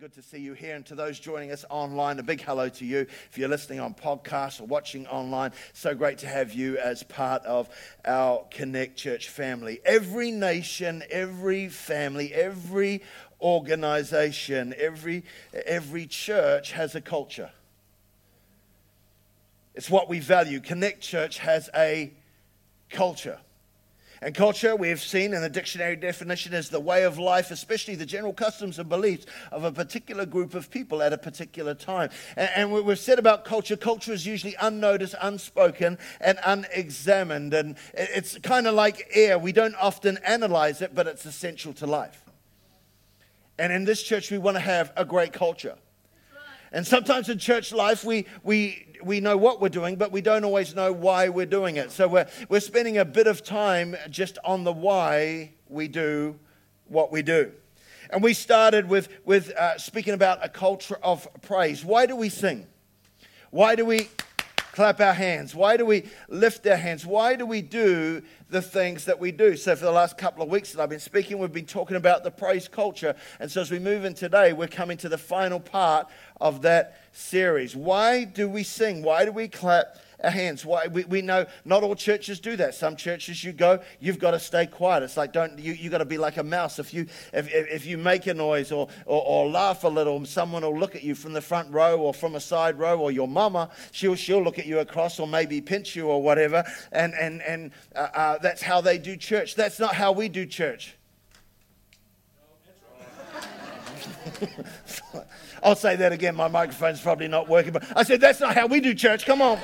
good to see you here. And to those joining us online, a big hello to you. If you're listening on podcast or watching online, so great to have you as part of our Connect Church family. Every nation, every family, every organization, every, every church has a culture. It's what we value. Connect Church has a culture. And culture, we have seen in the dictionary definition, is the way of life, especially the general customs and beliefs of a particular group of people at a particular time. And, and we've said about culture, culture is usually unnoticed, unspoken, and unexamined. And it's kind of like air. We don't often analyze it, but it's essential to life. And in this church, we want to have a great culture. And sometimes in church life, we, we we know what we're doing, but we don't always know why we're doing it. So we're, we're spending a bit of time just on the why we do what we do. And we started with, with uh, speaking about a culture of praise. Why do we sing? Why do we clap our hands? Why do we lift our hands? Why do we do the things that we do? So, for the last couple of weeks that I've been speaking, we've been talking about the praise culture. And so, as we move in today, we're coming to the final part of that series. Why do we sing? Why do we clap? our hands. Why we, we know not all churches do that. Some churches you go, you've got to stay quiet. It's like don't you you got to be like a mouse. If you if, if you make a noise or, or, or laugh a little, someone will look at you from the front row or from a side row, or your mama she'll she'll look at you across or maybe pinch you or whatever. And and and uh, uh, that's how they do church. That's not how we do church. I'll say that again. My microphone's probably not working, but I said that's not how we do church. Come on.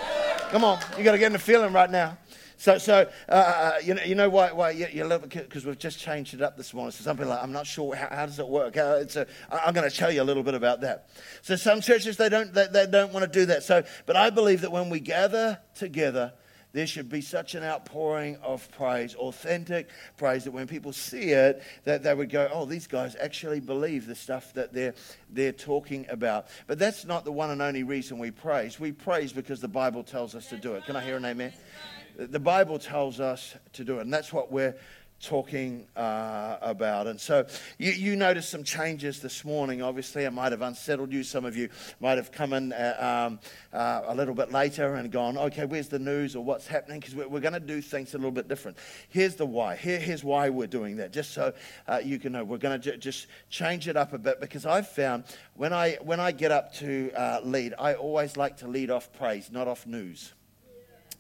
Come on, you got to get in the feeling right now. So, so uh, uh, you know, you know why, why you, you love it because we've just changed it up this morning. So some people are like, I'm not sure how, how does it work. Uh, it's a, I'm going to tell you a little bit about that. So some churches they don't they, they don't want to do that. So, but I believe that when we gather together there should be such an outpouring of praise, authentic praise, that when people see it, that they would go, oh, these guys actually believe the stuff that they're, they're talking about. But that's not the one and only reason we praise. We praise because the Bible tells us to do it. Can I hear an amen? The Bible tells us to do it, and that's what we're talking uh, about. And so you, you noticed some changes this morning. Obviously, it might have unsettled you. Some of you might have come in uh, um, uh, a little bit later and gone, okay, where's the news or what's happening? Because we're, we're going to do things a little bit different. Here's the why. Here, here's why we're doing that, just so uh, you can know. We're going to j- just change it up a bit because I've found when I, when I get up to uh, lead, I always like to lead off praise, not off news.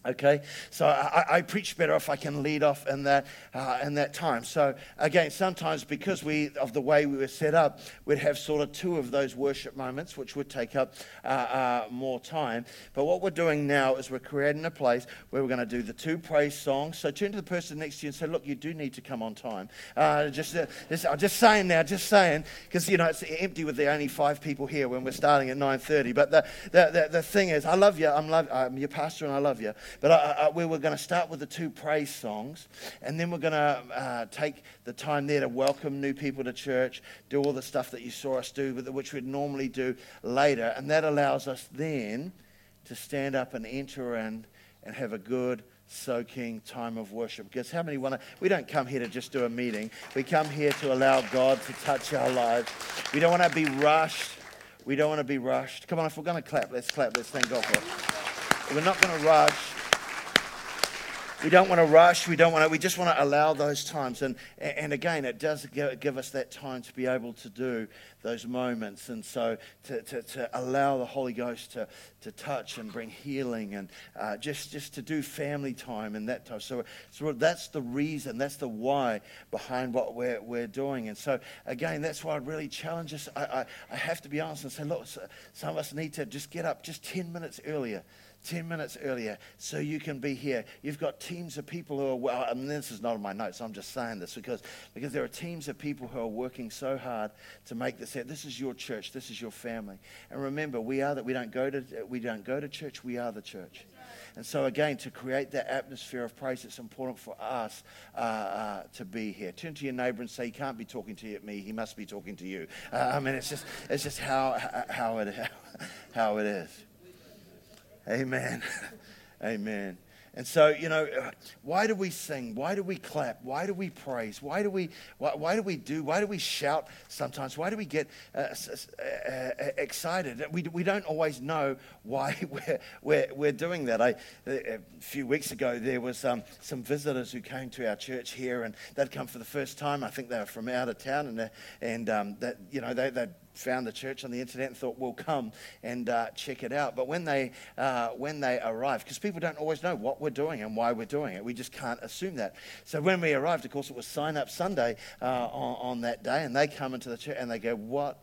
Okay, so I, I, preach better if I can lead off in that uh, in that time. So again, sometimes because we of the way we were set up, we'd have sort of two of those worship moments, which would take up uh, uh, more time. But what we're doing now is we're creating a place where we're going to do the two praise songs. So turn to the person next to you and say, "Look, you do need to come on time." Uh, just, uh, just, I'm just saying now, just saying, because you know it's empty with the only five people here when we're starting at 9:30. But the, the, the, the thing is, I love you. I'm, love, I'm your pastor, and I love you. But I, I, we were going to start with the two praise songs, and then we're going to uh, take the time there to welcome new people to church, do all the stuff that you saw us do, which we'd normally do later. And that allows us then to stand up and enter in and have a good, soaking time of worship. Because how many want to? We don't come here to just do a meeting. We come here to allow God to touch our lives. We don't want to be rushed. We don't want to be rushed. Come on, if we're going to clap, let's clap. Let's thank God for it. We're not going to rush. We don't want to rush. We don't want to. We just want to allow those times. And and again, it does give us that time to be able to do those moments. And so to, to, to allow the Holy Ghost to, to touch and bring healing and uh, just just to do family time and that time. So so that's the reason. That's the why behind what we're we're doing. And so again, that's why I really challenge us. I I, I have to be honest and say, look, some of us need to just get up just ten minutes earlier 10 minutes earlier so you can be here. You've got teams of people who are, well, and this is not on my notes, I'm just saying this because, because there are teams of people who are working so hard to make this happen. This is your church, this is your family. And remember, we are that we don't go to, we don't go to church, we are the church. And so, again, to create that atmosphere of praise, it's important for us uh, uh, to be here. Turn to your neighbor and say, He can't be talking to me, he must be talking to you. Uh, I mean, it's just, it's just how, how, it, how it is. Amen. Amen. And so, you know, why do we sing? Why do we clap? Why do we praise? Why do we, why, why do we do? Why do we shout sometimes? Why do we get uh, uh, excited? We, we don't always know why we're, we're, we're doing that. I, a few weeks ago, there was um, some visitors who came to our church here, and they'd come for the first time. I think they were from out of town, and, and um, that, you know, they, they'd found the church on the internet and thought, we'll come and uh, check it out. But when they, uh, when they arrived, because people don't always know what we're doing and why we're doing it, we just can't assume that. So when we arrived, of course, it was sign up Sunday uh, on, on that day, and they come into the church and they go, What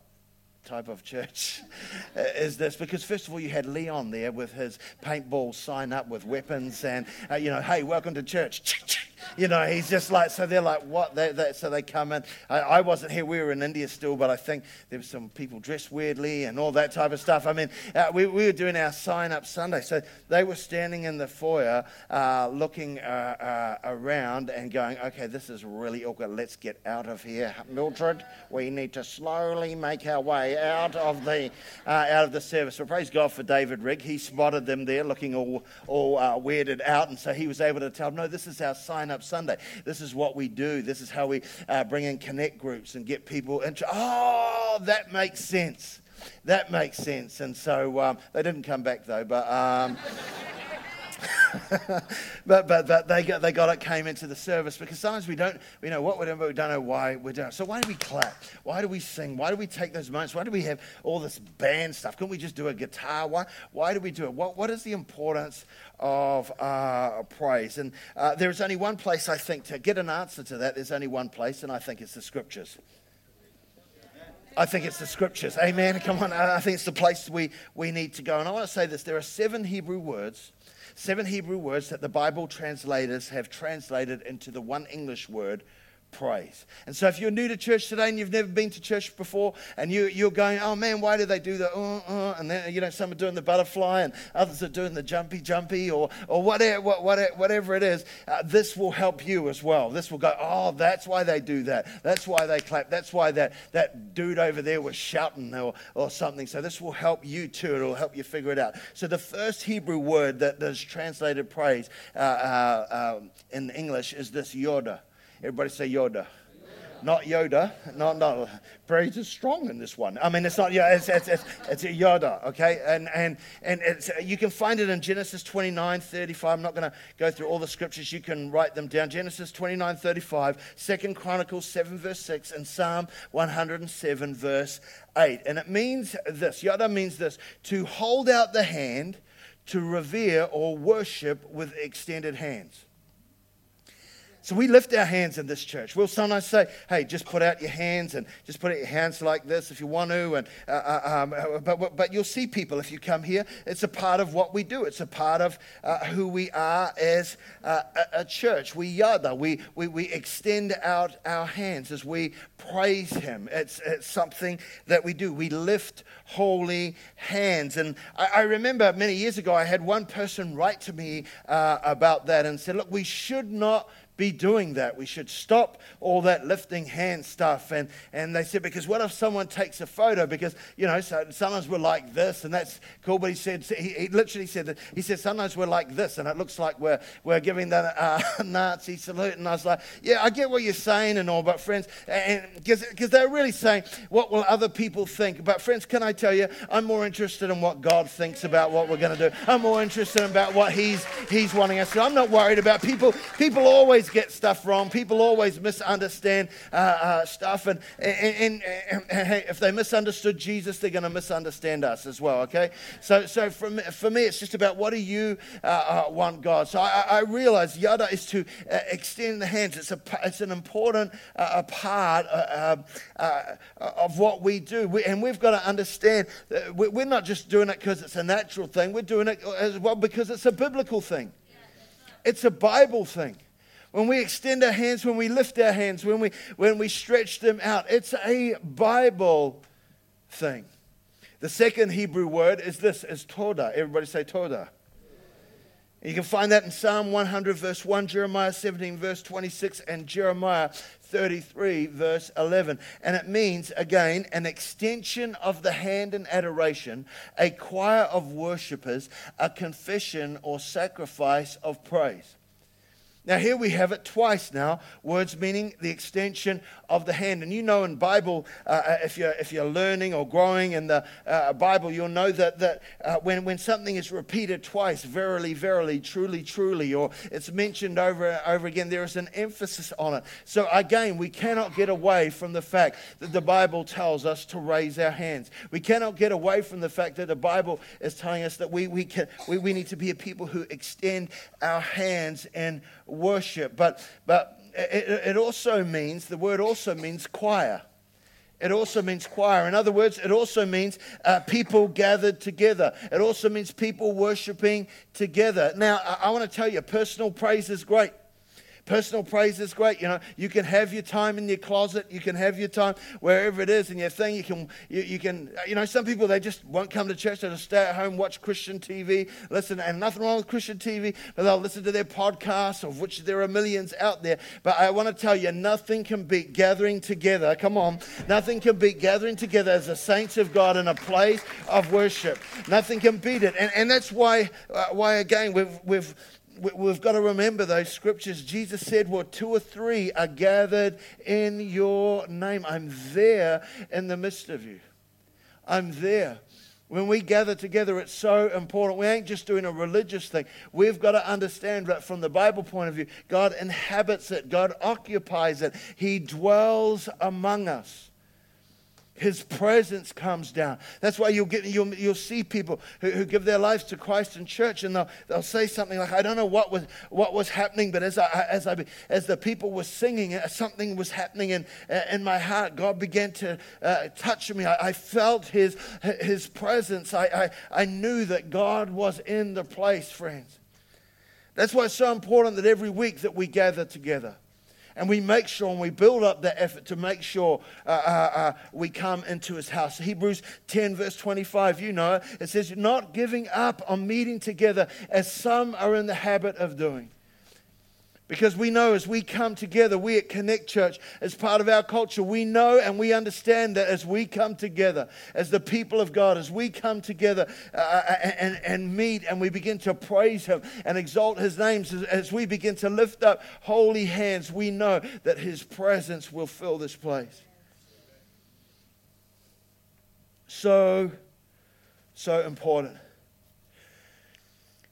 type of church is this? Because first of all, you had Leon there with his paintball sign up with weapons, and uh, you know, hey, welcome to church. You know, he's just like, so they're like, what? They, they, so they come in. I, I, wasn't here, we were in India still, but I think there were some people dressed weirdly and all that type of stuff. I mean, uh, we, we, were doing our sign up Sunday. So they were standing in the foyer uh, looking uh, uh, around and going, okay, this is really awkward. Let's get out of here. Mildred, we need to slowly make our way out of the, uh, out of the service. So praise God for David Rigg. He spotted them there looking all, all uh, weirded out. And so he was able to tell them, no, this is our sign up Sunday. This is what we do. This is how we uh, bring in connect groups and get people. Into, oh, that makes sense. That makes sense. And so um, they didn't come back though, but. Um, but, but, they, got, they got it, came into the service because sometimes we don't, we know what we're doing, but we don't know why we're doing it. So why do we clap? Why do we sing? Why do we take those moments? Why do we have all this band stuff? Couldn't we just do a guitar? Why, why do we do it? What, what is the importance of uh, praise? And uh, there is only one place, I think, to get an answer to that, there's only one place, and I think it's the scriptures. I think it's the scriptures. Amen. Come on. I think it's the place we, we need to go. And I want to say this there are seven Hebrew words seven Hebrew words that the Bible translators have translated into the one English word praise. And so if you're new to church today and you've never been to church before and you, you're going, oh man, why do they do the uh, uh, and then, you know, some are doing the butterfly and others are doing the jumpy, jumpy or, or whatever, whatever it is, uh, this will help you as well. This will go, oh, that's why they do that. That's why they clap. That's why that, that dude over there was shouting or, or something. So this will help you too. It'll help you figure it out. So the first Hebrew word that is translated praise uh, uh, um, in English is this yoda. Everybody say Yoda. Not Yoda. No, no. Praise is strong in this one. I mean, it's not, yeah, it's, it's, it's, it's a Yoda, okay? And, and, and it's, you can find it in Genesis 29, 35. I'm not going to go through all the scriptures. You can write them down. Genesis 29, 35, 2 Chronicles 7, verse 6, and Psalm 107, verse 8. And it means this Yoda means this to hold out the hand, to revere or worship with extended hands. So we lift our hands in this church. We'll sometimes say, hey, just put out your hands and just put out your hands like this if you want to. And, uh, uh um, uh, but, but you'll see people if you come here. It's a part of what we do, it's a part of uh, who we are as uh, a, a, church. We yada, we, we, we extend out our hands as we praise Him. It's, it's something that we do. We lift holy hands. And I, I remember many years ago, I had one person write to me uh, about that and said, look, we should not be doing that. We should stop all that lifting hand stuff. And, and they said, because what if someone takes a photo? Because, you know, so sometimes we're like this, and that's cool. But he said, he, he literally said that, he said, sometimes we're like this, and it looks like we're, we're giving the uh, Nazi salute. And I was like, yeah, I get what you're saying and all, but friends, because they're really saying, what will other people think? But friends, can I tell you, I'm more interested in what God thinks about what we're going to do. I'm more interested about what he's, he's wanting us to do. I'm not worried about people. People always always get stuff wrong. People always misunderstand uh, uh, stuff. And, and, and, and, if they misunderstood Jesus, they're going to misunderstand us as well, okay? So, so for, me, for me, it's just about what do you uh, uh want God? So I, I realize yada is to uh, extend the hands. It's, a, it's an important uh, part of what we do. We, and we've got to understand that we're not just doing it because it's a natural thing, we're doing it as well because it's a biblical thing. It's a Bible thing when we extend our hands, when we lift our hands, when we, when we stretch them out. It's a Bible thing. The second Hebrew word is this, is toda. Everybody say toda. You can find that in Psalm 100, verse 1, Jeremiah 17, verse 26, and Jeremiah 33, verse 11. And it means, again, an extension of the hand in adoration, a choir of worshippers, a confession or sacrifice of praise. Now, here we have it twice now, words meaning the extension of the hand. And you know in Bible, uh, uh, if, you're, if you're learning or growing in the uh, Bible, you'll know that, that uh, when, when something is repeated twice, verily, verily, truly, truly, or it's mentioned over and over again, there is an emphasis on it. So again, we cannot get away from the fact that the Bible tells us to raise our hands. We cannot get away from the fact that the Bible is telling us that we, we, can, we, we need to be a people who extend our hands in worship. But, but it, it also means, the word also means choir. It also means choir. In other words, it also means uh, people gathered together. It also means people worshiping together. Now, I, I want to tell you, personal praise is great. Personal praise is great. You know, you can have your time in your closet. You can have your time wherever it is in your thing. You can, you, you can, you know, some people, they just won't come to church. They'll just stay at home, watch Christian TV, listen, and nothing wrong with Christian TV, but they'll listen to their podcasts, of which there are millions out there. But I want to tell you, nothing can beat gathering together. Come on. Nothing can beat gathering together as the saints of God in a place of worship. Nothing can beat it. And, and that's why, uh, why again, we've, we've, we've got to remember those scriptures. Jesus said, Well, two or three are gathered in your name. I'm there in the midst of you. I'm there. When we gather together, it's so important. We ain't just doing a religious thing. We've got to understand that from the Bible point of view, God inhabits it, God occupies it, He dwells among us. His presence comes down. That's why you'll, get, you'll, you'll see people who, who give their lives to Christ in church and they'll, they'll say something like, I don't know what was, what was happening, but as, I, as, I, as the people were singing, uh, something was happening in, uh, in my heart. God began to uh, touch me. I, I, felt his, his presence. I, I, I knew that God was in the place, friends. That's why it's so important that every week that we gather together and we make sure and we build up that effort to make sure uh, uh, uh, we come into his house. Hebrews 10, verse 25, you know, it says, Not giving up on meeting together as some are in the habit of doing. Because we know as we come together, we at Connect Church, as part of our culture, we know and we understand that as we come together, as the people of God, as we come together uh, uh and, and meet and we begin to praise Him and exalt His names, as, as we begin to lift up holy hands, we know that His presence will fill this place. So, so important.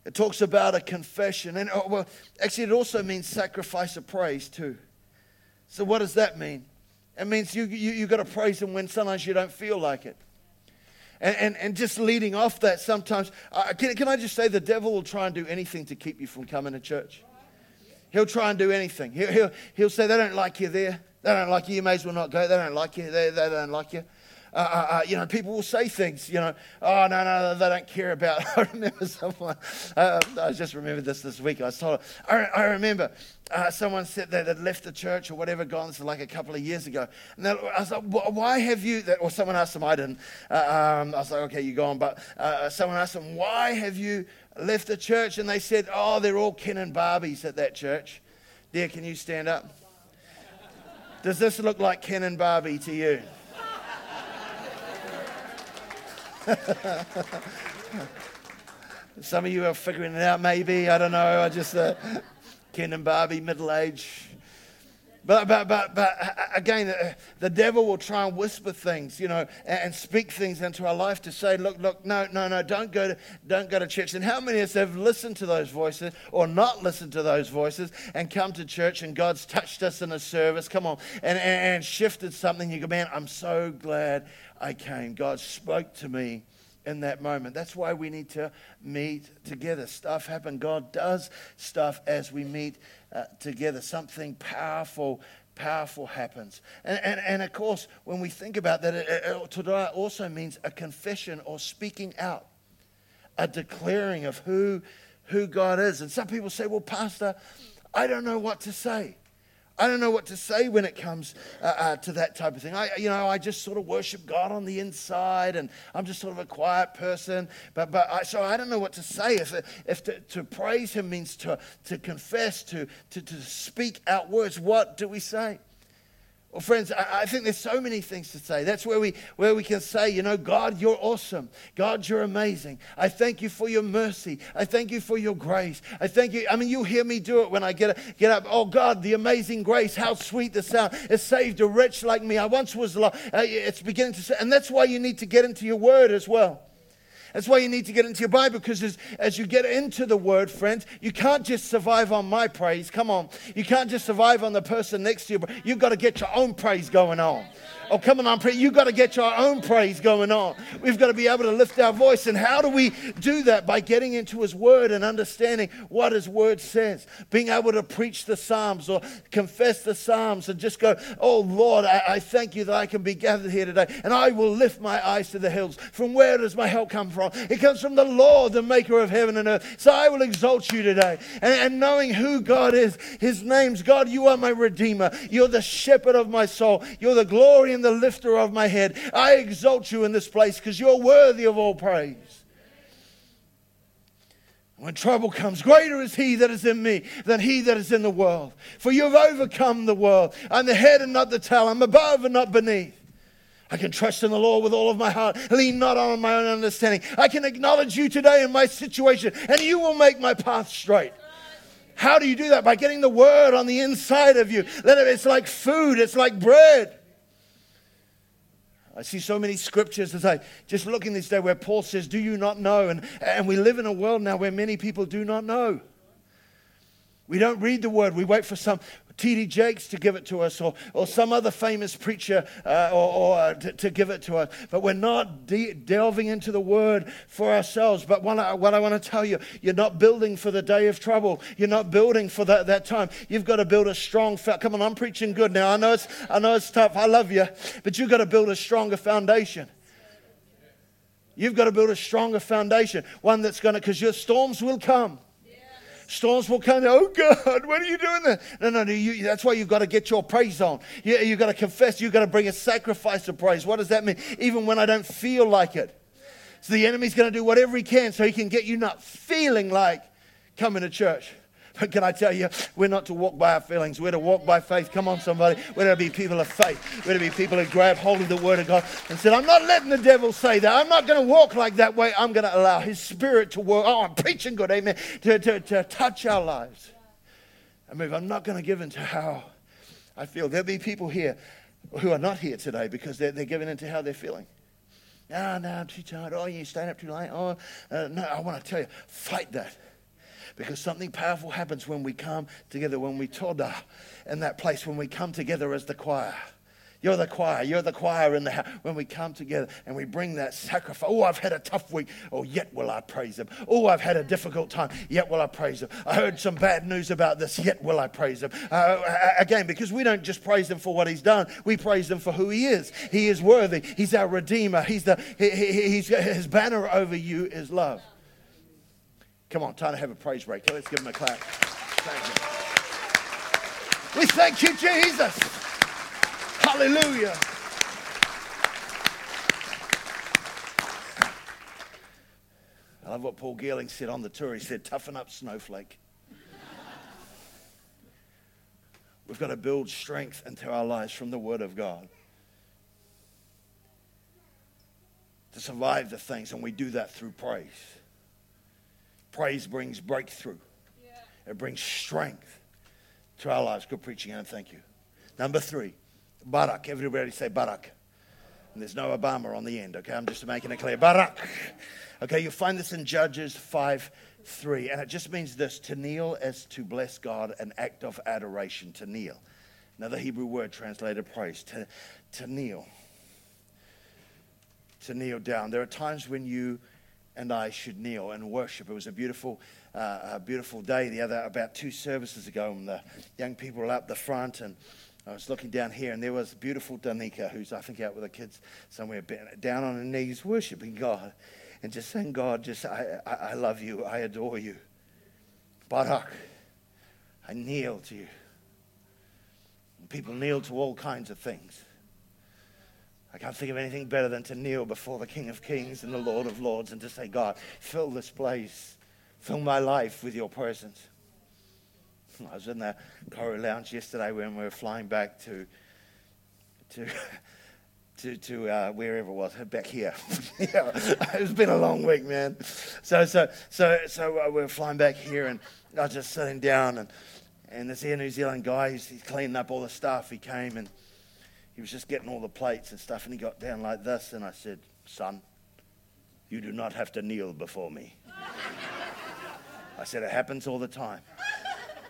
It talks about a confession. And oh, well, actually, it also means sacrifice of praise too. So, what does that mean? It means you, you, you've got to praise Him when sometimes you don't feel like it. And, and, and just leading off that, sometimes, uh, can, can I just say the devil will try and do anything to keep you from coming to church? He'll try and do anything. He'll, he'll, he'll say, They don't like you there. They don't like you. You may as well not go. They don't like you. They, they don't like you. Uh, uh, uh, you know, people will say things, you know, oh, no, no, they don't care about. I remember someone, uh, I just remembered this this week. I told, I, I remember uh, someone said that had left the church or whatever, gone like a couple of years ago. And I was like, why have you, that, or someone asked them, I didn't. Uh, um, I was like, okay, you're gone. But someone asked them, why have you left the church? And they said, oh, they're all Ken and Barbies at that church. Dear, can you stand up? Does this look like Ken and Barbie to you? Some of you are figuring it out, maybe. I don't know. I just, uh, Ken and Barbie, middle age. But, but, but, but again, uh, the devil will try and whisper things, you know, and, speak things into our life to say, look, look, no, no, no, don't go to, don't go to church. And how many of us have listened to those voices or not listened to those voices and come to church and God's touched us in a service, come on, and, and, and shifted something. You go, man, I'm so glad I came. God spoke to me in that moment. That's why we need to meet together. Stuff happens. God does stuff as we meet uh, together. Something powerful, powerful happens. And, and, and of course, when we think about that, it, it, today also means a confession or speaking out, a declaring of who, who God is. And some people say, well, Pastor, I don't know what to say. I don't know what to say when it comes uh, uh, to that type of thing. I, you know, I just sort of worship God on the inside, and I'm just sort of a quiet person. But, but I, so I don't know what to say. If, if to, to praise Him means to, to confess, to, to, to speak out words, what do we say? Well, friends, I, think there's so many things to say. That's where we, where we can say, you know, God, you're awesome. God, you're amazing. I thank you for your mercy. I thank you for your grace. I thank you. I mean, you hear me do it when I get, get up. Oh, God, the amazing grace. How sweet the sound. It saved a wretch like me. I once was lost. Uh, it's beginning to say, and that's why you need to get into your word as well. That's why you need to get into your Bible because as, as you get into the word, friends, you can't just survive on my praise. Come on. You can't just survive on the person next to you. You've got to get your own praise going on. Oh, come on, I'm praying. You've got to get your own praise going on. We've got to be able to lift our voice. And how do we do that? By getting into His Word and understanding what His Word says. Being able to preach the Psalms or confess the Psalms and just go, Oh, Lord, I, I thank you that I can be gathered here today. And I will lift my eyes to the hills. From where does my help come from? It comes from the Lord, the maker of heaven and earth. So I will exalt you today. And, and knowing who God is, His name's God, you are my Redeemer. You're the shepherd of my soul. You're the glory and the lifter of my head. I exalt you in this place because you're worthy of all praise. When trouble comes, greater is he that is in me than he that is in the world. For you have overcome the world. I'm the head and not the tail. I'm above and not beneath. I can trust in the Lord with all of my heart, lean not on my own understanding. I can acknowledge you today in my situation, and you will make my path straight. How do you do that? By getting the word on the inside of you. It's like food, it's like bread. I see so many scriptures as I just look in this day where Paul says, Do you not know? And, and we live in a world now where many people do not know. We don't read the word. We wait for some T.D. Jakes to give it to us or, or some other famous preacher uh, or, or uh, to, to, give it to us. But we're not de- delving into the word for ourselves. But what I, what I want to tell you, you're not building for the day of trouble. You're not building for that, that time. You've got to build a strong, fa- come on, I'm preaching good now. I know, it's, I know it's tough. I love you. But you've got to build a stronger foundation. You've got to build a stronger foundation, one that's going to, because your storms will come. Storms will come. Oh God, what are you doing there? No, no, no. You, that's why you've got to get your praise on. You, you've got to confess. You've got to bring a sacrifice of praise. What does that mean? Even when I don't feel like it. So the enemy's going to do whatever he can so he can get you not feeling like coming to church. But can I tell you, we're not to walk by our feelings. We're to walk by faith. Come on, somebody. We're to be people of faith. We're to be people who grab hold of the word of God and said, I'm not letting the devil say that. I'm not going to walk like that way. I'm going to allow his spirit to work. Oh, I'm preaching good, amen, to, to, to touch our lives. I mean, I'm not going to give in to how I feel. There'll be people here who are not here today because they're, they're giving into how they're feeling. No, no, I'm too tired. Oh, you're staying up too late. Oh, uh, no, I want to tell you, fight that because something powerful happens when we come together, when we toda in that place, when we come together as the choir. You're the choir. You're the choir in the house. When we come together and we bring that sacrifice. Oh, I've had a tough week. Oh, yet will I praise him. Oh, I've had a difficult time. Yet will I praise him. I heard some bad news about this. Yet will I praise him. Uh, again, because we don't just praise him for what he's done. We praise him for who he is. He is worthy. He's our redeemer. He's the, he, he, he's, his banner over you is love. Come on, time to have a praise break. Let's give him a clap. Thank you. We thank you, Jesus. Hallelujah. I love what Paul Geerling said on the tour. He said, Toughen up, snowflake. We've got to build strength into our lives from the Word of God to survive the things, and we do that through praise. Praise brings breakthrough, yeah. it brings strength to our lives. Good preaching, and thank you. Number three, Barak. Everybody say Barak. And there's no Obama on the end, okay? I'm just making it clear. Barak. Okay, you'll find this in Judges 5 3. And it just means this to kneel is to bless God, an act of adoration, to kneel. Another Hebrew word translated praise, to, to kneel. To kneel down. There are times when you and I should kneel and worship. It was a beautiful, uh, a beautiful day the other about two services ago, and the young people were up the front, and I was looking down here, and there was beautiful Danica, who's I think out with the kids somewhere, down on her knees worshiping God, and just saying, God, just I, I, I love you, I adore you, Barak, I kneel to you. people kneel to all kinds of things. I can't think of anything better than to kneel before the King of Kings and the Lord of Lords and to say, God, fill this place, fill my life with your presence. I was in the Koru Lounge yesterday when we were flying back to to to, to uh, wherever it was, back here. yeah, it's been a long week, man. So so so so uh, we we're flying back here, and I was just sitting down, and and this Air New Zealand guy, he's, he's cleaning up all the stuff. He came and he was just getting all the plates and stuff, and he got down like this, and I said, "Son, you do not have to kneel before me." I said, "It happens all the time."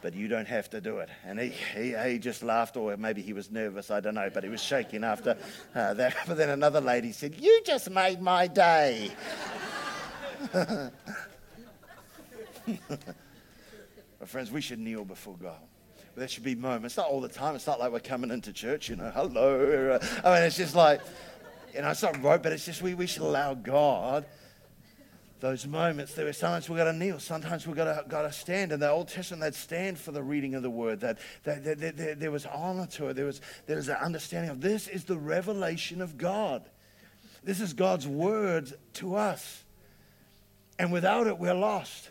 but you don't have to do it. And he, he, he just laughed, or maybe he was nervous, I don't know, but he was shaking after uh, that. But then another lady said, You just made my day. my friends, we should kneel before God. There should be moments, not all the time. It's not like we're coming into church, you know, hello. Uh, I mean, it's just like, you know, it's not right, but it's just we, we should allow God those moments. There were sometimes we've got to kneel, sometimes we've got to, got to stand. In the Old Testament, they'd stand for the reading of the word. That, that, that, that, that there was honor to it. There was, there was an understanding of this is the revelation of God. This is God's word to us. And without it, we're lost.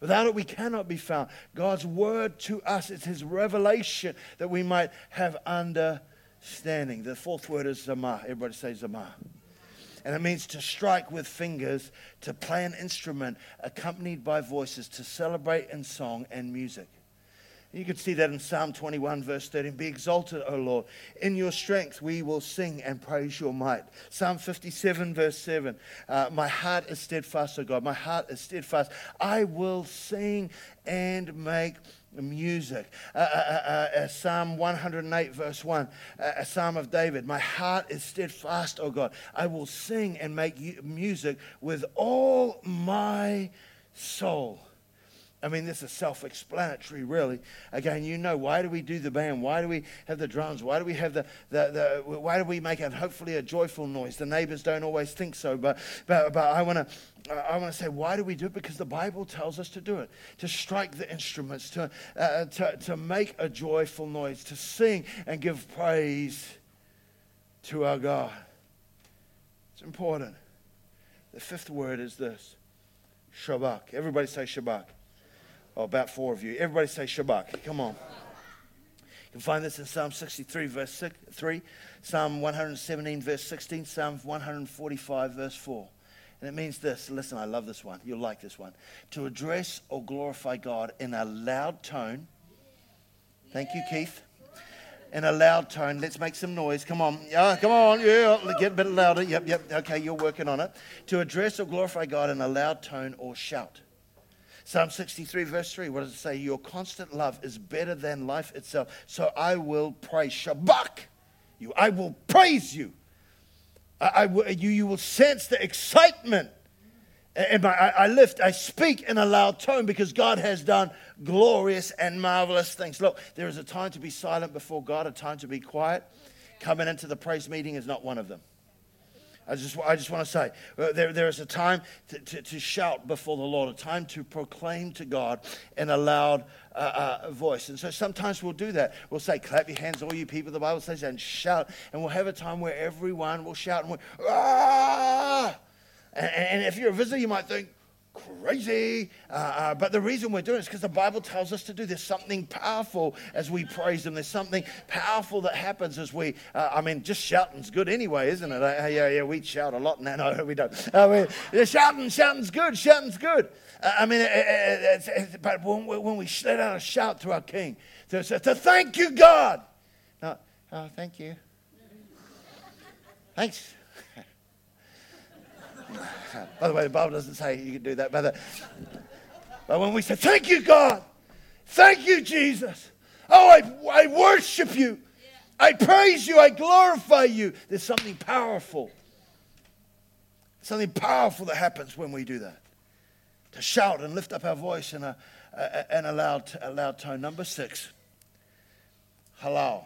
Without it, we cannot be found. God's word to us is his revelation that we might have understanding. The fourth word is zama. Everybody say zama. and it means to strike with fingers, to play an instrument accompanied by voices, to celebrate in song and music. You can see that in Psalm 21, verse 13. Be exalted, O Lord. In your strength we will sing and praise your might. Psalm 57, verse 7. Uh, my heart is steadfast, O God. My heart is steadfast. I will sing and make music. Uh, uh, uh, uh Psalm 108, verse 1, uh, a psalm of David. My heart is steadfast, O God. I will sing and make music with all my soul. I mean, this is self explanatory, really. Again, you know, why do we do the band? Why do we have the drums? Why do we have the, the, the why do we make it hopefully a joyful noise? The neighbors don't always think so, but, but, but I want to I want to say, why do we do it? Because the Bible tells us to do it, to strike the instruments, to, uh, to, to make a joyful noise, to sing and give praise to our God. It's important. The fifth word is this Shabach. Everybody say Shabach. Oh, about four of you. Everybody say Shabach. Come on. You can find this in Psalm 63, verse six, 3, Psalm 117, verse 16, Psalm 145, verse 4. And it means this. Listen, I love this one. You'll like this one. To address or glorify God in a loud tone. Thank you, Keith. In a loud tone. Let's make some noise. Come on. Yeah, come on. Yeah, get a bit louder. Yep, yep. Okay, you're working on it. To address or glorify God in a loud tone or shout. Psalm 63, verse 3, what does it say? Your constant love is better than life itself. So I will praise Shabach you. I will praise you. I, you, you will sense the excitement. And I, I lift, I speak in a loud tone because God has done glorious and marvelous things. Look, there is a time to be silent before God, a time to be quiet. Coming into the praise meeting is not one of them. I just, I just want to say uh, there, there is a time to, to, to, shout before the Lord, a time to proclaim to God in a loud uh, uh, voice. And so sometimes we'll do that. We'll say, clap your hands, all you people, the Bible says, and shout. And we'll have a time where everyone will shout and! And, and if you're a visitor, you might think, crazy. Uh, uh, but the reason we're doing it is because the Bible tells us to do. There's something powerful as we praise Him. There's something powerful that happens as we, uh, I mean, just shouting's good anyway, isn't it? Uh, yeah, yeah, we shout a lot now. No, we don't. I mean, yeah, shouting, shouting's good. Shouting's good. Uh, I mean, it, it, it's, but when we, when we let out a shout to our King, to, to thank you, God. No, oh, thank you. Thanks. By the way, the Bible doesn't say you can do that. But, the, but when we say, Thank you, God. Thank you, Jesus. Oh, I, I worship you. I praise you. I glorify you. There's something powerful. Something powerful that happens when we do that. To shout and lift up our voice in a, a, in a, loud, a loud tone. Number six, hello.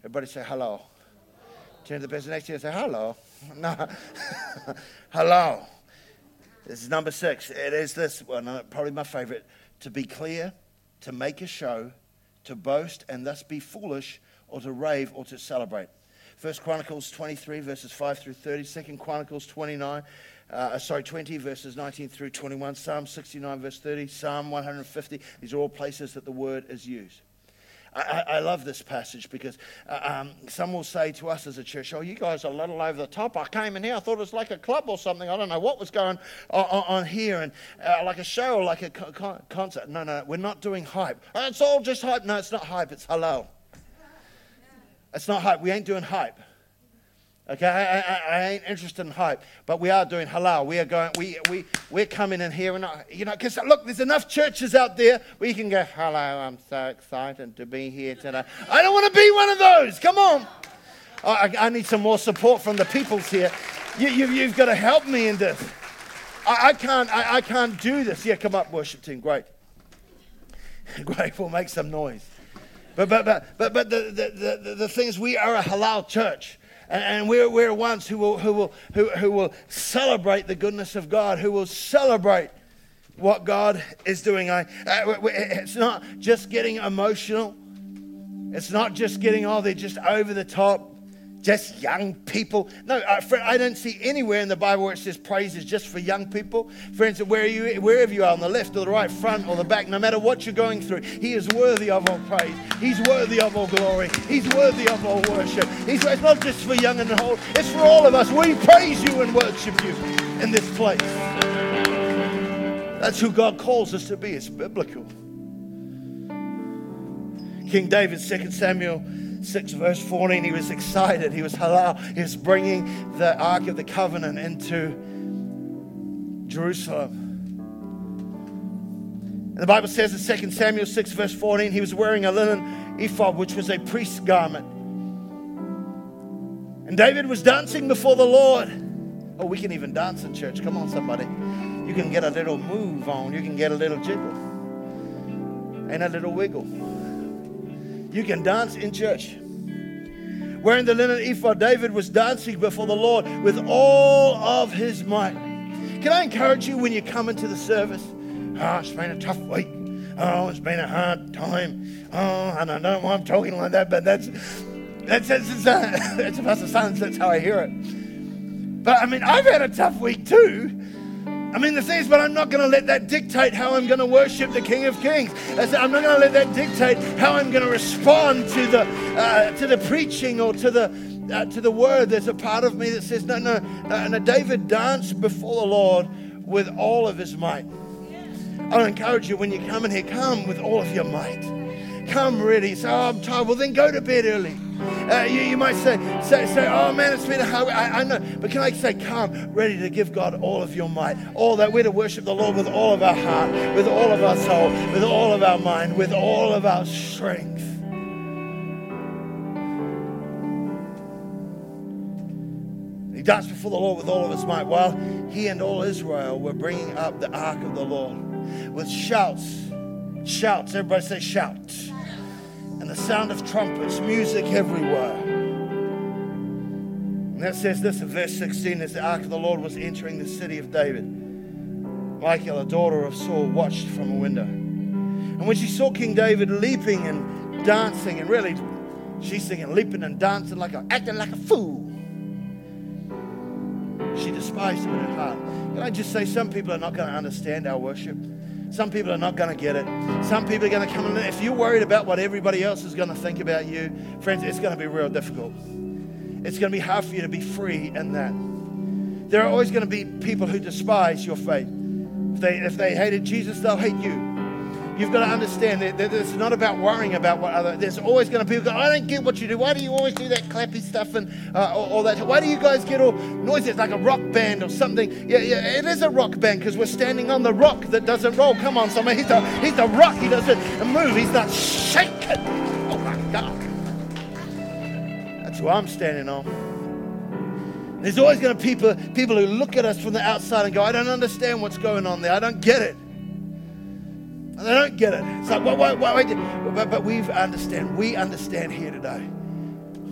Everybody say hello. Turn to the person next to you and say hello. No. Hello. This is number six. It is this one, probably my favorite. To be clear, to make a show, to boast, and thus be foolish or to rave or to celebrate. First Chronicles 23, verses 5 through 30. Second Chronicles 29, uh, sorry, 20, verses 19 through 21. Psalm 69, verse 30. Psalm 150. These are all places that the word is used. I, I, love this passage because uh, um, some will say to us as a church, Oh, you guys are a little over the top. I came in here, I thought it was like a club or something. I don't know what was going on, on, here, and uh, like a show or like a co- concert. No, no, we're not doing hype. It's all just hype. No, it's not hype, it's halal. It's not hype. We ain't doing hype. Okay, I, I, I, ain't interested in hype, but we are doing halal. We are going, we, we, we're coming in here, and uh, you know, because look, there's enough churches out there where you can go, hello, I'm so excited to be here today. I don't want to be one of those. Come on. I, I need some more support from the peoples here. You, you, you've got to help me in this. I, I can't, I, I can't do this. Yeah, come up, worship team. Great. Great, we'll make some noise. But, but, but, but, but the, the, the, the thing is, we are a halal church. And we're, we're ones who will, who, will, who, who will celebrate the goodness of God, who will celebrate what God is doing. I, uh, it's not just getting emotional. It's not just getting, oh, they're just over the top just young people. No, I don't see anywhere in the Bible where it says praise is just for young people. Friends, where you, wherever you are, on the left or the right, front or the back, no matter what you're going through, He is worthy of all praise. He's worthy of all glory. He's worthy of all worship. He's, it's not just for young and old, it's for all of us. We praise you and worship you in this place. That's who God calls us to be. It's biblical. King David, 2 Samuel 6, verse 14, he was excited. He was halal. He was bringing the Ark of the Covenant into Jerusalem. And the Bible says in 2 Samuel 6, verse 14, he was wearing a linen ephod, which was a priest's garment. And David was dancing before the Lord. Oh, we can even dance in church. Come on, somebody. You can get a little move on, you can get a little jiggle, and a little wiggle. You can dance in church. Wearing the linen ephod, David was dancing before the Lord with all of his might. Can I encourage you when you come into the service? Oh, it's been a tough week. Oh, it's been a hard time. Oh, and I don't know why I'm talking like that, but that's that's that's, that's, that's Pastor Sons. That's how I hear it. But I mean, I've had a tough week too. I mean, the thing is, but I'm not going to let that dictate how I'm going to worship the King of Kings. I'm not going to let that dictate how I'm going to respond to the uh, to the preaching or to the uh, to the word. There's a part of me that says, no, no, no. no David danced before the Lord with all of his might. I encourage you when you come in here, come with all of your might. Come ready. So oh, I'm tired. Well, then go to bed early. Uh, you, you, might say, say, say, oh man, it's been a hard I, I know. But can I say, come, ready to give God all of your might. All that we're to worship the Lord with all of our heart, with all of our soul, with all of our mind, with all of our strength. He danced before the Lord with all of his might while he and all Israel were bringing up the ark of the Lord with shouts. Shouts. Everybody say shouts and the sound of trumpets, music everywhere. And that says this in verse 16 as the ark of the Lord was entering the city of David. Michal, a daughter of Saul, watched from a window. And when she saw King David leaping and dancing, and really, she's singing, leaping and dancing, like a, acting like a fool, she despised him in her heart. Can I just say, some people are not going to understand our worship. Some people are not going to get it. Some people are going to come in. If you're worried about what everybody else is going to think about you, friends, it's going to be real difficult. It's going to be hard for you to be free in that. There are always going to be people who despise your faith. If they, if they hated Jesus, they'll hate you. You've got to understand that, it's not about worrying about what other. There's always going to be people go, I don't get what you do. Why do you always do that clappy stuff and uh, all, that? Why do you guys get all noisy? It's like a rock band or something. Yeah, yeah, it is a rock band because we're standing on the rock that doesn't roll. Come on, somebody. He's the, he's the rock. He doesn't move. He's not shaking. Oh my God. That's who I'm standing on. There's always going to be people, people who look at us from the outside and go, I don't understand what's going on there. I don't get it. And they don't get it. It's like, why, why, why, but, but we understand. We understand here today.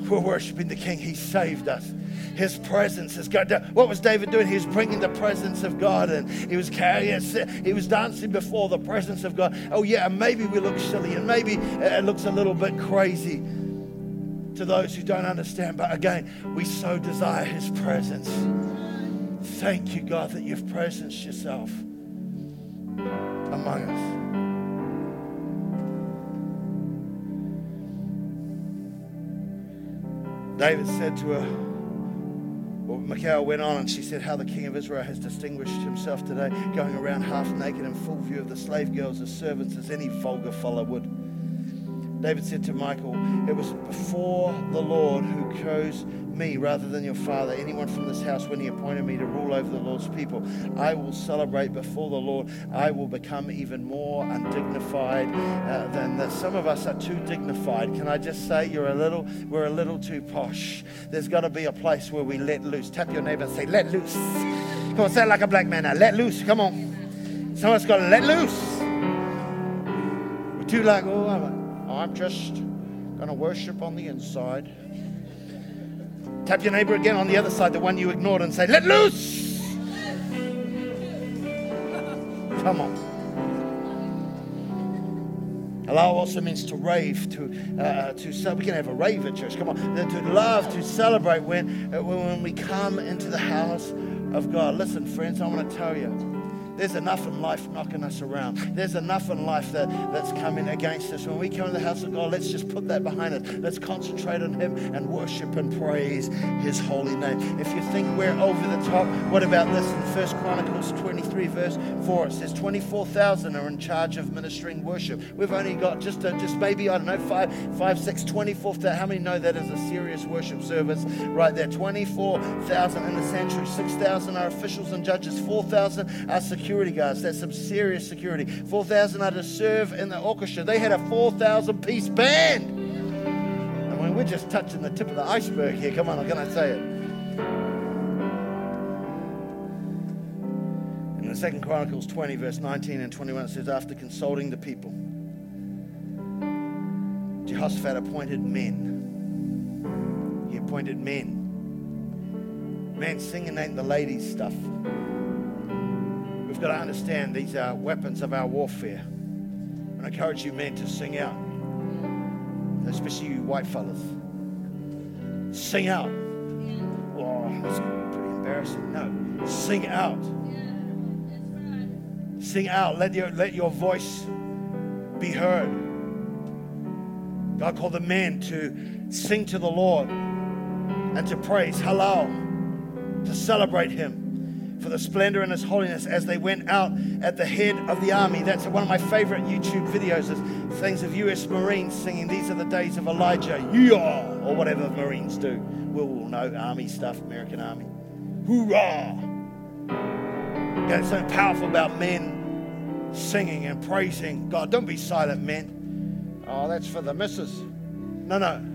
We're worshiping the King. He saved us. His presence has got down. What was David doing? He was bringing the presence of God and he was carrying. He was dancing before the presence of God. Oh, yeah, and maybe we look silly and maybe it looks a little bit crazy. to those who don't understand. But again, we so desire His presence. Thank you, God, that you've presenced yourself among us. David said to her, well, Michal went on and she said how the king of Israel has distinguished himself today, going around half naked in full view of the slave girls as servants as any vulgar fellow would. David said to Michal, It was before the Lord who chose me rather than your father, anyone from this house, when he appointed me to rule over the Lord's people. I will celebrate before the Lord. I will become even more undignified uh, than that. Some of us are too dignified. Can I just say you're a little, we're a little too posh. There's got to be a place where we let loose. Tap your neighbor and say, let loose. Come on, say like a black man now. Let loose. Come on. Someone's got to let loose. We're too like, oh, I'm I'm just going to worship on the inside. Tap your neighbor again on the other side, the one you ignored, and say, Let loose! Come on. Halal also means to rave, to uh, to we can have a rave at church. Come on, to love, to celebrate when uh, when we come into the house of God. Listen, friends, I want to tell you there's enough in life knocking us around. There's enough in life that, that's coming against us. When we come to the house of God, let's just put that behind us. Let's concentrate on Him and worship and praise His holy name. If you think we're over the top, what about this in First Chronicles 23, verse 4? It says 24,000 are in charge of ministering worship. We've only got just a, just maybe, I don't know, five, five, six, 24,000. How many know that is a serious worship service right there? 24,000 in the sanctuary, 6,000 are officials and judges, 4,000 are security security guards. That's some serious security. 4,000 are to serve in the orchestra. They had a 4,000 piece band. I mean, we're just touching the tip of the iceberg here. Come on, can I say it? In the Second Chronicles 20, verse 19 and 21, it says, After consulting the people, Jehoshaphat appointed men. He appointed men. Men singing ain't the ladies' stuff. Got to understand these are weapons of our warfare. And I encourage you men to sing out, especially you white fellas. Sing out. Oh, that's pretty embarrassing. No, sing out. Sing out. Let your, let your voice be heard. God called the men to sing to the Lord and to praise, halal, to celebrate Him for the splendor and his holiness as they went out at the head of the army. That's one of my favorite YouTube videos is things of US Marines singing, These are the days of Elijah, yeah, or whatever the Marines do. We'll all know army stuff, American army. Hoorah! There's something powerful about men singing and praising God. Don't be silent, men. Oh, that's for the missus. No, no.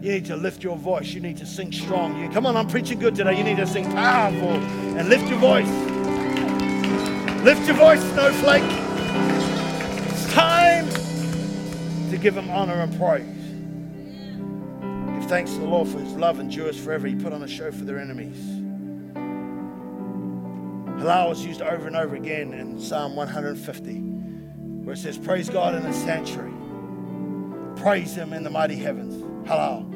You need to lift your voice. You need to sing strong. You, come on, I'm preaching good today. You need to sing powerful and lift your voice. Lift your voice, snowflake. It's time to give him honor and praise. Give thanks to the Lord for his love endures forever. He put on a show for their enemies. Halal is used over and over again in Psalm 150, where it says, Praise God in his sanctuary, praise him in the mighty heavens. Hello.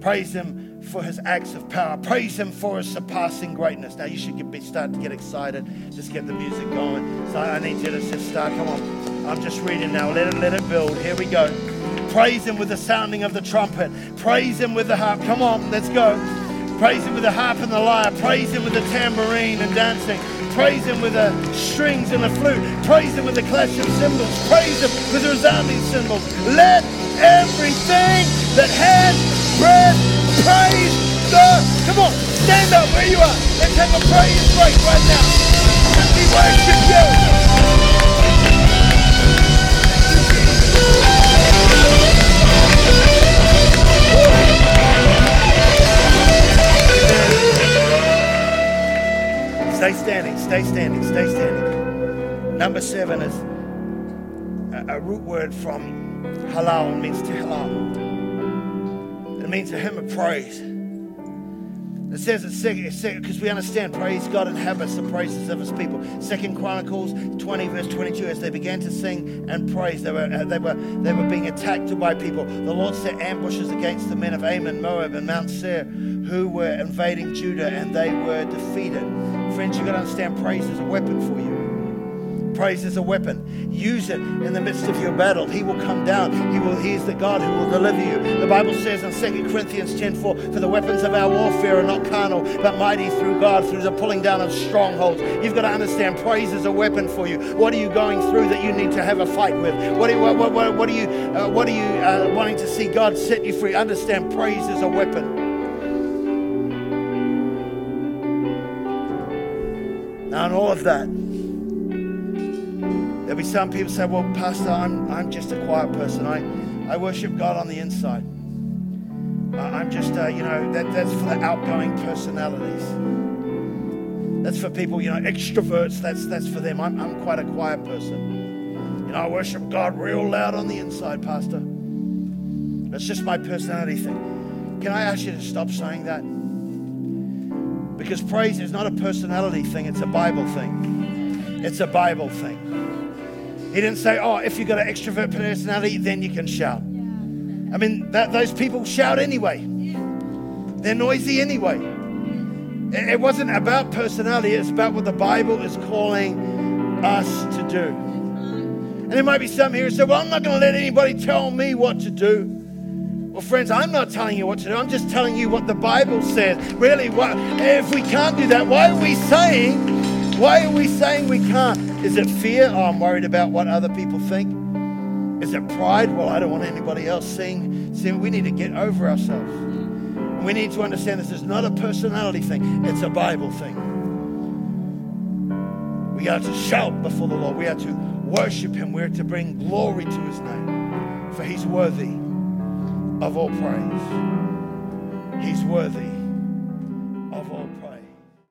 Praise Him for His acts of power. Praise Him for His surpassing greatness. Now you should be starting to get excited. Just get the music going. So I need you to just start. Come on. I'm just reading now. Let it let it build. Here we go. Praise Him with the sounding of the trumpet. Praise Him with the harp. Come on, let's go. Praise Him with the harp and the lyre. Praise Him with the tambourine and dancing. Praise Him with the strings and the flute. Praise Him with the clash of cymbals. Praise Him with the resounding cymbals. Let everything that has breath praise the. Come on, stand up where you are. Let's have a praise break right now. We worship you. Stay standing, stay standing, stay standing. Number seven is a, a root word from halal means to halal. It means a hymn of praise. It says it because we understand praise God inhabits the praises of his people. Second Chronicles 20 verse 22 as they began to sing and praise they were uh, they were they were being attacked by people. The Lord set ambushes against the men of Ammon, Moab and Mount Seir who were invading Judah and they were defeated. Friends, you've got to understand praise is a weapon for you. Praise is a weapon. Use it in the midst of your battle. He will come down. He will. He is the God who will deliver you. The Bible says in 2 Corinthians 10:4, "For the weapons of our warfare are not carnal, but mighty through God, through the pulling down of strongholds." You've got to understand. Praise is a weapon for you. What are you going through that you need to have a fight with? What are you, what, what, what are you, uh, what are you uh, wanting to see God set you free? Understand. Praise is a weapon. In all of that. There'll be some people say, well, Pastor, I'm, I'm just a quiet person. I, I worship God on the inside. I'm just, uh, you know, that, that's for the outgoing personalities. That's for people, you know, extroverts. That's, that's for them. I'm, I'm quite a quiet person. You know, I worship God real loud on the inside, Pastor. That's just my personality thing. Can I ask you to stop saying that? Because praise is not a personality thing, it's a Bible thing. It's a Bible thing. He didn't say, oh, if you've got an extrovert personality, then you can shout. I mean, that, those people shout anyway. They're noisy anyway. It, it wasn't about personality, it's about what the Bible is calling us to do. And there might be some here who say, well, I'm not going to let anybody tell me what to do. Well, friends, I'm not telling you what to do. I'm just telling you what the Bible says. Really, what, if we can't do that, why are we saying why are we saying we can't? Is it fear? Oh, I'm worried about what other people think. Is it pride? Well, I don't want anybody else seeing. seeing. We need to get over ourselves. We need to understand this is not a personality thing, it's a Bible thing. We are to shout before the Lord. We are to worship Him. We are to bring glory to His name. For He's worthy of all praise. He's worthy